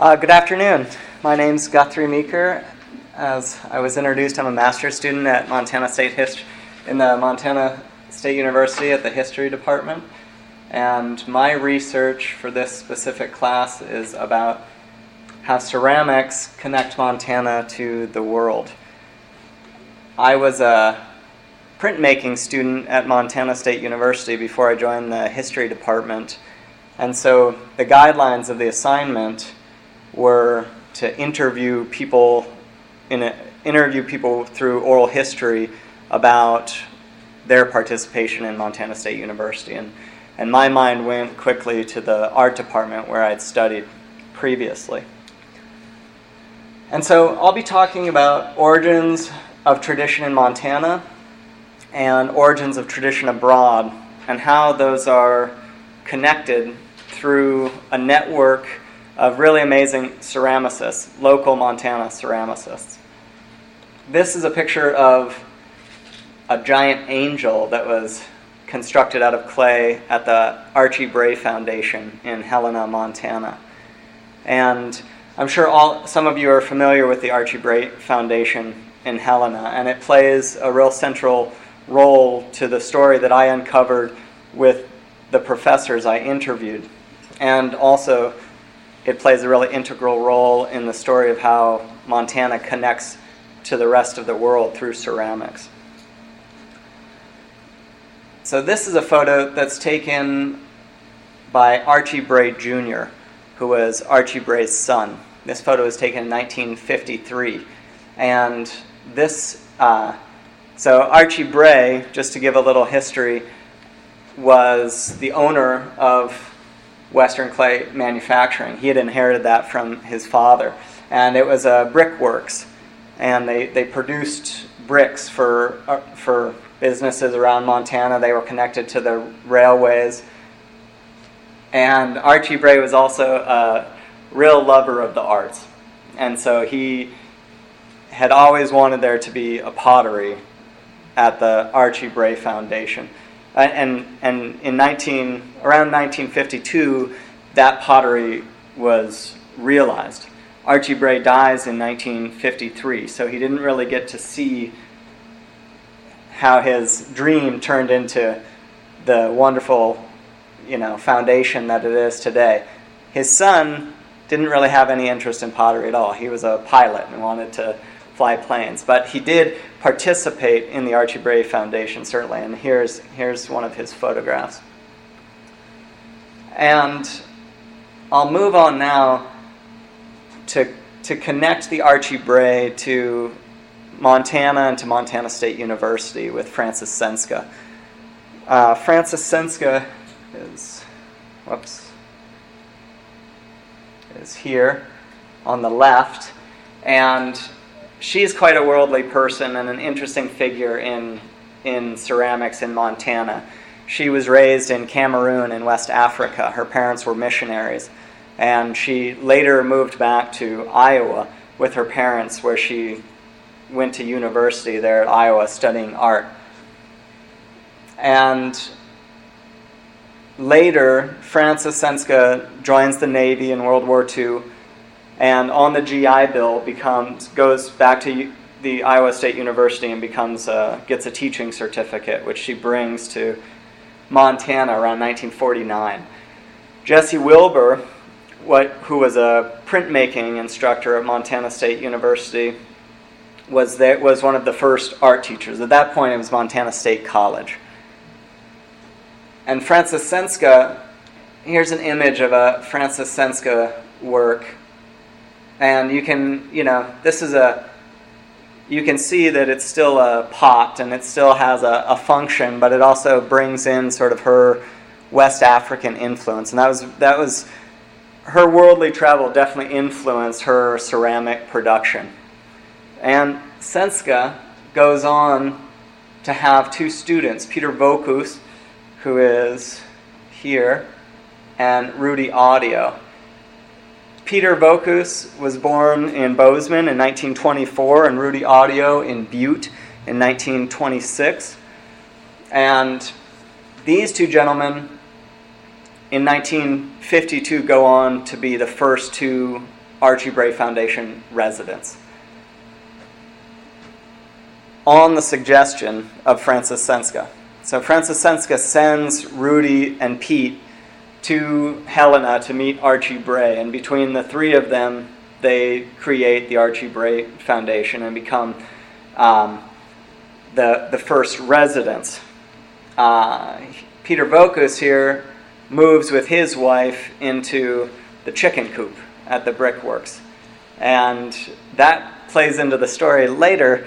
Uh, good afternoon. My name's Guthrie Meeker. As I was introduced, I'm a master's student at Montana State Hist- in the Montana State University at the History Department. And my research for this specific class is about how ceramics connect Montana to the world. I was a printmaking student at Montana State University before I joined the History Department. And so the guidelines of the assignment were to interview people in a, interview people through oral history about their participation in Montana State University. And, and my mind went quickly to the art department where I'd studied previously. And so I'll be talking about origins of tradition in Montana and origins of tradition abroad and how those are connected through a network of really amazing ceramicists, local Montana ceramicists. This is a picture of a giant angel that was constructed out of clay at the Archie Bray Foundation in Helena, Montana. And I'm sure all, some of you are familiar with the Archie Bray Foundation in Helena, and it plays a real central role to the story that I uncovered with the professors I interviewed, and also it plays a really integral role in the story of how Montana connects to the rest of the world through ceramics. So, this is a photo that's taken by Archie Bray Jr., who was Archie Bray's son. This photo was taken in 1953. And this, uh, so Archie Bray, just to give a little history, was the owner of Western Clay Manufacturing. He had inherited that from his father. And it was a brickworks. And they, they produced bricks for, uh, for businesses around Montana. They were connected to the railways. And Archie Bray was also a real lover of the arts. And so he had always wanted there to be a pottery at the Archie Bray Foundation and, and in 19, around 1952, that pottery was realized. Archie Bray dies in 1953, so he didn't really get to see how his dream turned into the wonderful, you know, foundation that it is today. His son didn't really have any interest in pottery at all. He was a pilot and wanted to fly planes. But he did participate in the Archie Bray Foundation, certainly, and here's, here's one of his photographs. And I'll move on now to, to connect the Archie Bray to Montana and to Montana State University with Frances Senska. Uh, Frances Senska is, whoops, is here on the left, and she's quite a worldly person and an interesting figure in, in ceramics in Montana. She was raised in Cameroon in West Africa. Her parents were missionaries. And she later moved back to Iowa with her parents, where she went to university there at Iowa studying art. And later, Frances Senska joins the Navy in World War II and on the GI Bill becomes goes back to the Iowa State University and becomes a, gets a teaching certificate, which she brings to Montana around 1949. Jessie Wilber, what, who was a printmaking instructor at Montana State University, was there, was one of the first art teachers. At that point, it was Montana State College. And Frances Senska, here's an image of a Frances Senska work and you can, you know, this is a, you can see that it's still a pot and it still has a, a function, but it also brings in sort of her West African influence. And that was, that was, her worldly travel definitely influenced her ceramic production. And Senska goes on to have two students, Peter Voulkos, who is here, and Rudy Autio. Peter Voulkos was born in Bozeman in 1924 and Rudy Autio in Butte in 1926. And these two gentlemen in 1952 go on to be the first two Archie Bray Foundation residents. on the suggestion of Frances Senska. So Frances Senska sends Rudy and Pete to Helena to meet Archie Bray, and between the three of them, they create the Archie Bray Foundation and become um, the, the first residents. Uh, Peter Voulkos here moves with his wife into the chicken coop at the brickworks. And that plays into the story later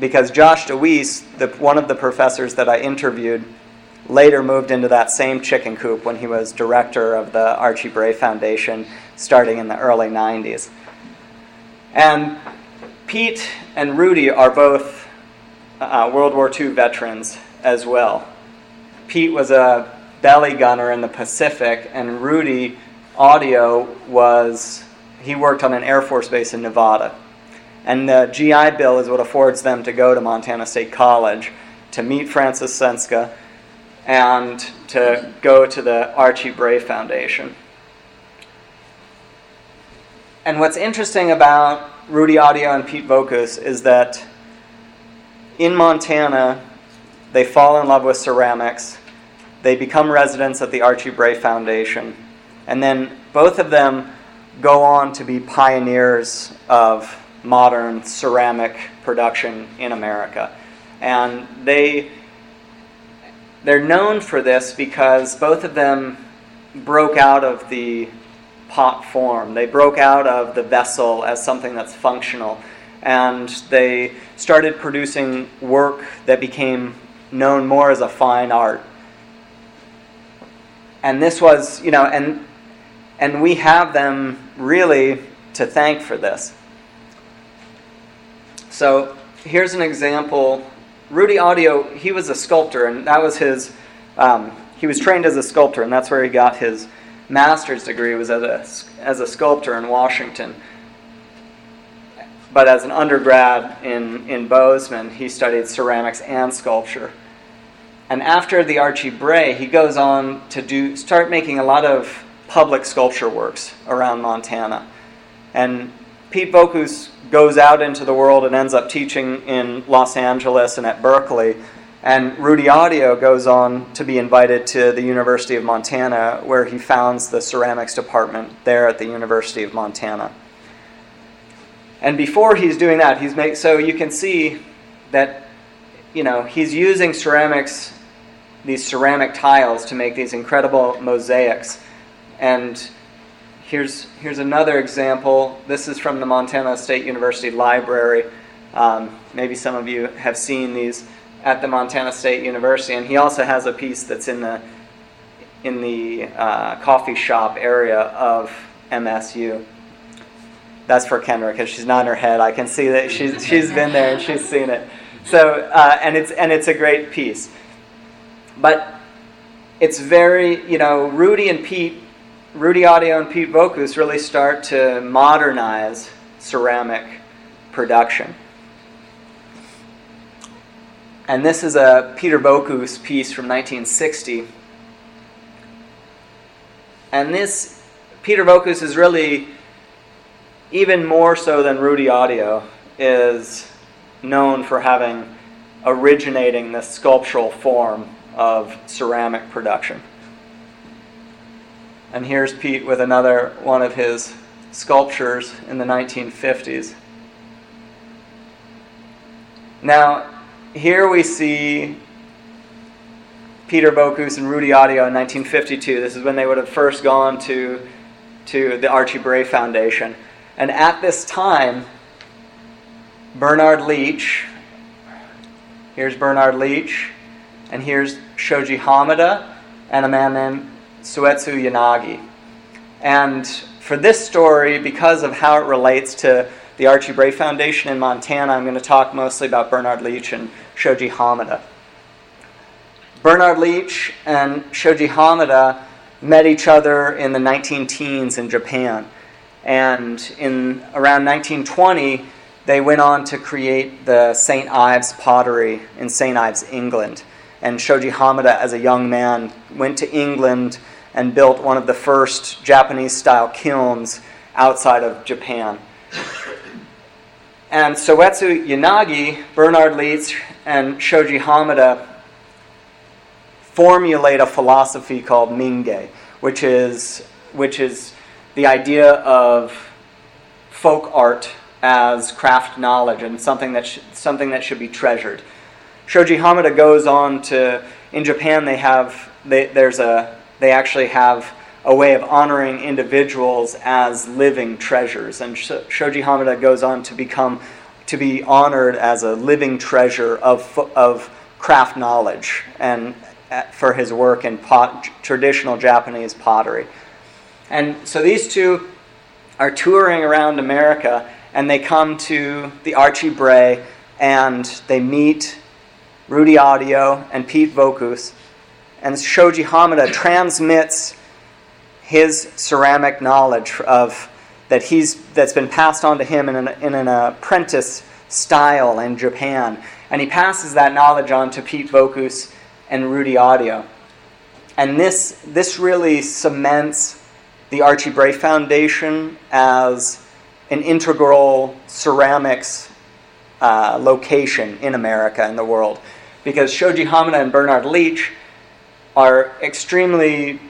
because Josh DeWeese, the, one of the professors that I interviewed, later moved into that same chicken coop when he was director of the Archie Bray Foundation starting in the early 90s. And Pete and Rudy are both uh, World War II veterans as well. Pete was a belly gunner in the Pacific, and Rudy Autio was, he worked on an Air Force base in Nevada. And the GI Bill is what affords them to go to Montana State College to meet Frances Senska and to go to the Archie Bray Foundation. And what's interesting about Rudy Autio and Pete Voulkos is that in Montana, they fall in love with ceramics. They become residents at the Archie Bray Foundation. And then both of them go on to be pioneers of modern ceramic production in America. And they they're known for this because both of them broke out of the pot form. They broke out of the vessel as something that's functional. And they started producing work that became known more as a fine art. And this was, you know, and and we have them really to thank for this. So here's an example. Rudy Autio, he was a sculptor, and that was his. Um, he was trained as a sculptor, and that's where he got his master's degree. Was as a as a sculptor in Washington. But as an undergrad in in Bozeman, he studied ceramics and sculpture. And after the Archie Bray, he goes on to do start making a lot of public sculpture works around Montana. And Pete Voulkos goes out into the world and ends up teaching in Los Angeles and at Berkeley. And Rudy Autio goes on to be invited to the University of Montana, where he founds the ceramics department there at the University of Montana. And before he's doing that, he's make, so you can see that you know he's using ceramics, these ceramic tiles, to make these incredible mosaics. And here's, here's another example. This is from the Montana State University Library. Um, maybe some of you have seen these at the Montana State University. And he also has a piece that's in the, in the uh, coffee shop area of MSU. That's for Kendra because she's not in her head. I can see that she's, she's been there and she's seen it. So, uh, and, it's, and it's a great piece. But it's very, you know, Rudy and Pete Rudy Autio and Pete Voulkos really start to modernize ceramic production. And this is a Peter Voulkos piece from 1960. And this, Peter Voulkos is really, even more so than Rudy Autio, is known for having originating the sculptural form of ceramic production. And here's Pete with another one of his sculptures in the 1950s. Now, here we see Peter Voulkos and Rudy Autio in 1952. This is when they would have first gone to, to the Archie Bray Foundation. And at this time, Bernard Leach, here's Bernard Leach, and here's Shoji Hamada, and a man named Soetsu Yanagi. And for this story, because of how it relates to the Archie Bray Foundation in Montana, I'm going to talk mostly about Bernard Leach and Shoji Hamada. Bernard Leach and Shoji Hamada met each other in the 19 teens in Japan. And in around 1920, they went on to create the St. Ives pottery in St. Ives, England. And Shoji Hamada, as a young man, went to England and built one of the first Japanese style kilns outside of Japan. And Soetsu Yanagi, Bernard Leach, and Shoji Hamada formulate a philosophy called Mingei, which is, which is the idea of folk art as craft knowledge and something that, sh- something that should be treasured. Shoji Hamada goes on to, in Japan, they have, they, there's a, they actually have a way of honoring individuals as living treasures. And Shoji Hamada goes on to become, to be honored as a living treasure of, of craft knowledge and uh, for his work in pot, traditional Japanese pottery. And so these two are touring around America and they come to the Archie Bray and they meet Rudy Autio and Pete Voulkos. And Shoji Hamada transmits his ceramic knowledge of that he's that's been passed on to him in an, in an apprentice style in Japan, and he passes that knowledge on to Pete Voulkos and Rudy Autio, and this this really cements the Archie Bray Foundation as an integral ceramics uh, location in America and the world, because Shoji Hamada and Bernard Leach are extremely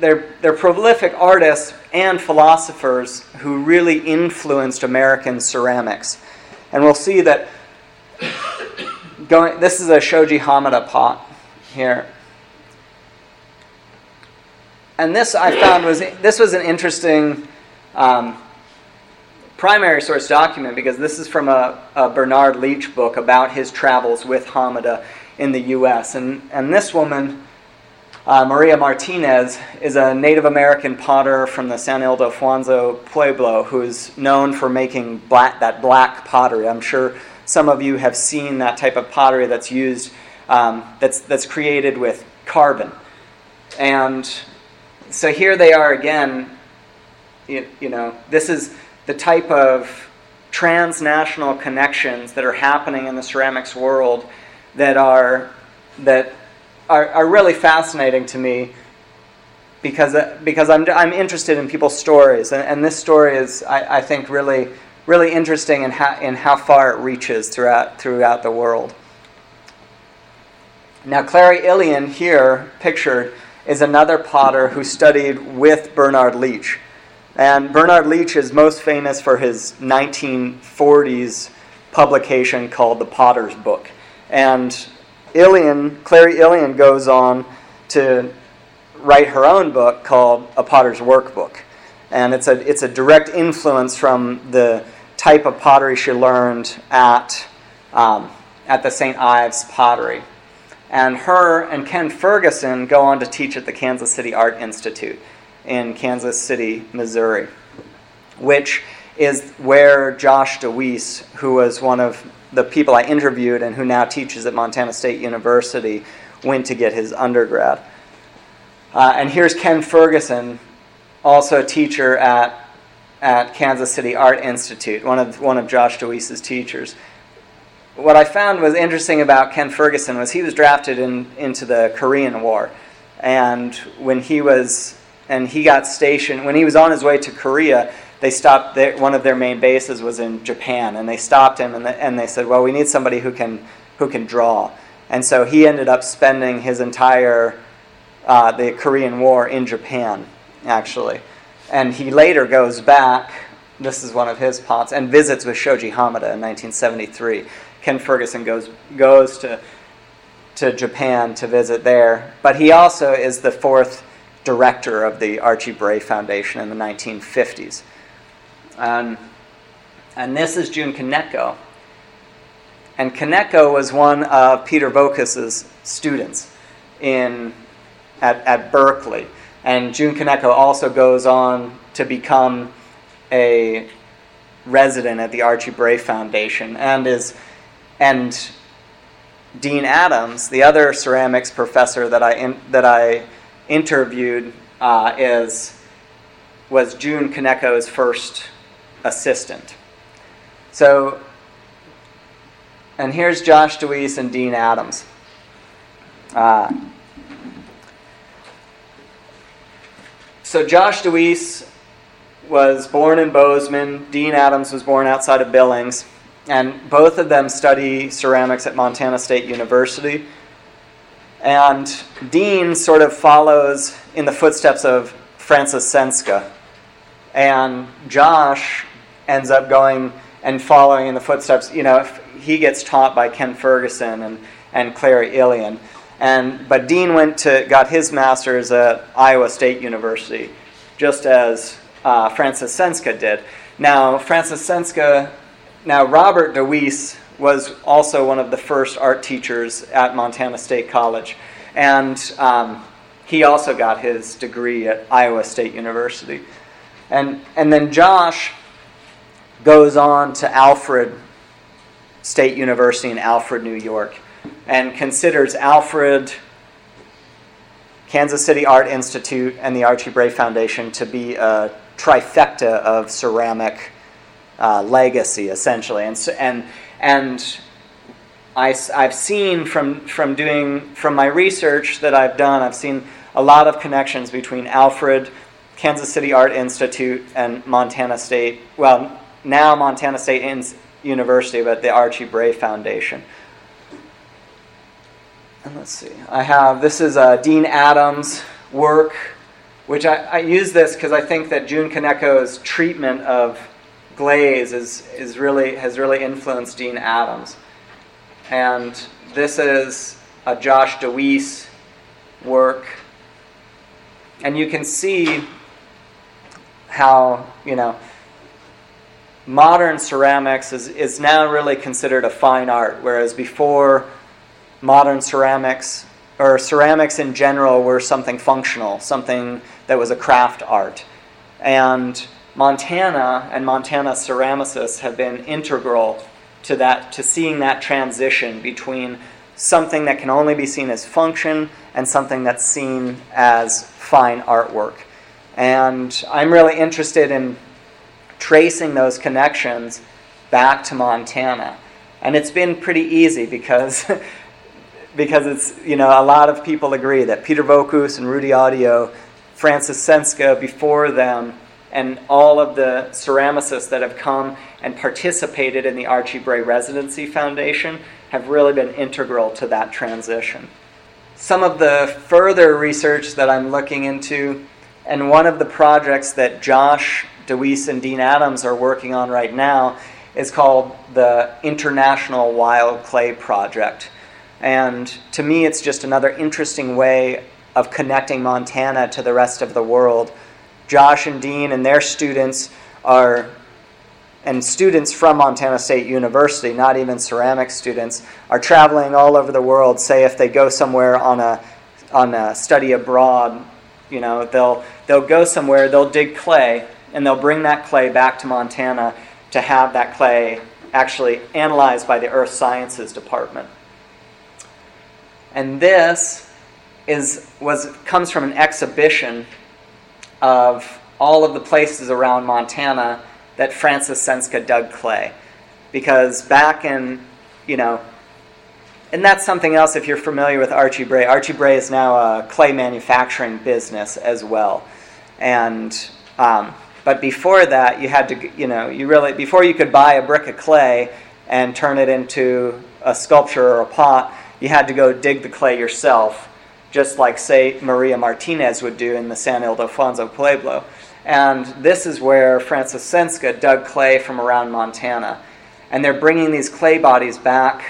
they're, they're prolific artists and philosophers who really influenced American ceramics. And we'll see that going, this is a Shoji Hamada pot here. And this I found was this was an interesting um, primary source document because this is from a, a, Bernard Leach book about his travels with Hamada in the U.S. And and this woman uh, Maria Martinez is a Native American potter from the San Ildefonso Pueblo who's known for making black, that black pottery. I'm sure some of you have seen that type of pottery that's used, um, that's, that's created with carbon. And so here they are again. You, you know, this is the type of transnational connections that are happening in the ceramics world that are that are, are really fascinating to me because, uh, because I'm, I'm interested in people's stories. And, and this story is, I, I think, really, really interesting in how, in how far it reaches throughout, throughout the world. Now, Clary Illian, here pictured, is another potter who studied with Bernard Leach. And Bernard Leach is most famous for his 1940s publication called The Potter's Book. And Illian, Clary Illian goes on to write her own book called A Potter's Workbook. And it's a, it's a direct influence from the type of pottery she learned at, um, at the St. Ives Pottery. And her and Ken Ferguson go on to teach at the Kansas City Art Institute in Kansas City, Missouri, which is where Josh DeWeese, who was one of the people I interviewed and who now teaches at Montana State University went to get his undergrad. Uh, and here's Ken Ferguson, also a teacher at, at Kansas City Art Institute, one of, one of Josh DeWeese's teachers. What I found was interesting about Ken Ferguson was he was drafted in, into the Korean War. And when he was, and he got stationed, when he was on his way to Korea, they stopped their, one of their main bases was in Japan, and they stopped him and, the, and they said, "Well, we need somebody who can who can draw." And so he ended up spending his entire uh, the Korean War in Japan, actually. And he later goes back. This is one of his pots, and visits with Shoji Hamada in 1973. Ken Ferguson goes goes to to Japan to visit there, but he also is the fourth director of the Archie Bray Foundation in the 1950s. Um, and this is Jun Kaneko. And Kaneko was one of Peter Voulkos's students in, at, at Berkeley. And Jun Kaneko also goes on to become a resident at the Archie Bray Foundation and is and Dean Adams, the other ceramics professor that I in, that I interviewed, uh, is was Jun Kaneko's first assistant. So, and here's Josh DeWeese and Dean Adams. Uh, so Josh DeWeese was born in Bozeman. Dean Adams was born outside of Billings. And both of them study ceramics at Montana State University. And Dean sort of follows in the footsteps of Frances Senska. And Josh ends up going and following in the footsteps. You know, he gets taught by Ken Ferguson and, and Clary Illian. And, but Dean went to, got his master's at Iowa State University, just as uh, Frances Senska did. Now, Frances Senska, now Robert DeWeese was also one of the first art teachers at Montana State College. And um, he also got his degree at Iowa State University. And, and then Josh goes on to Alfred State University in Alfred, New York, and considers Alfred, Kansas City Art Institute, and the Archie Bray Foundation to be a trifecta of ceramic uh, legacy, essentially. And, and, and I, I've seen from, from doing, from my research that I've done, I've seen a lot of connections between Alfred, Kansas City Art Institute, and Montana State, well, now Montana State University, but the Archie Bray Foundation. And let's see, I have, this is uh, Dean Adams' work, which I, I use this because I think that Jun Kaneko's treatment of glaze is, is really, has really influenced Dean Adams. And this is a Josh DeWeese work. And you can see how, you know, modern ceramics is, is now really considered a fine art, whereas before modern ceramics, or ceramics in general, were something functional, something that was a craft art. And Montana and Montana ceramicists have been integral to that, to seeing that transition between something that can only be seen as function and something that's seen as fine artwork. And I'm really interested in tracing those connections back to Montana. And it's been pretty easy because, because it's, you know, a lot of people agree that Peter Voulkos and Rudy Autio, Frances Senska before them, and all of the ceramicists that have come and participated in the Archie Bray Residency Foundation have really been integral to that transition. Some of the further research that I'm looking into, and one of the projects that Josh DeWeese and Dean Adams are working on right now is called the International Wild Clay Project. And to me, it's just another interesting way of connecting Montana to the rest of the world. Josh and Dean and their students are, and students from Montana State University, not even ceramic students, are traveling all over the world. Say if they go somewhere on a, on a study abroad, you know, they'll, they'll go somewhere, they'll dig clay, and they'll bring that clay back to Montana to have that clay actually analyzed by the Earth Sciences Department. And this is, was, comes from an exhibition of all of the places around Montana that Frances Senska dug clay. Because back in, you know, and that's something else if you're familiar with Archie Bray. Archie Bray is now a clay manufacturing business as well. And um, but before that, you had to, you know, you really, before you could buy a brick of clay and turn it into a sculpture or a pot, you had to go dig the clay yourself, just like, say, Maria Martinez would do in the San Ildefonso Pueblo. And this is where Frances Senska dug clay from around Montana. And they're bringing these clay bodies back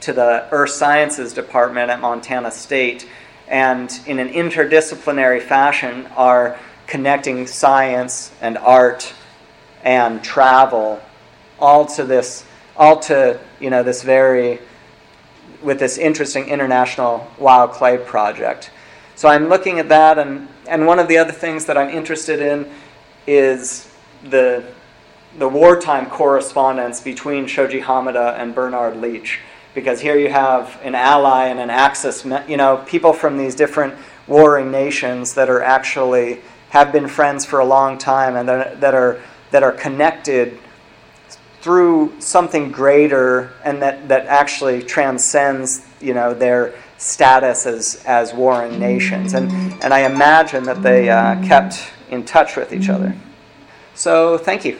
to the Earth Sciences Department at Montana State, and in an interdisciplinary fashion are connecting science and art and travel all to this all to you know this very with this interesting international wild clay project. So i'm looking at that and and one of the other things that i'm interested in is the the wartime correspondence between shoji hamada and bernard leach because here you have an ally and an axis you know people from these different warring nations that are actually have been friends for a long time and that, are that are connected through something greater and that, that actually transcends you know their status as, as warring nations and, and I imagine that they uh, kept in touch with each other. So thank you.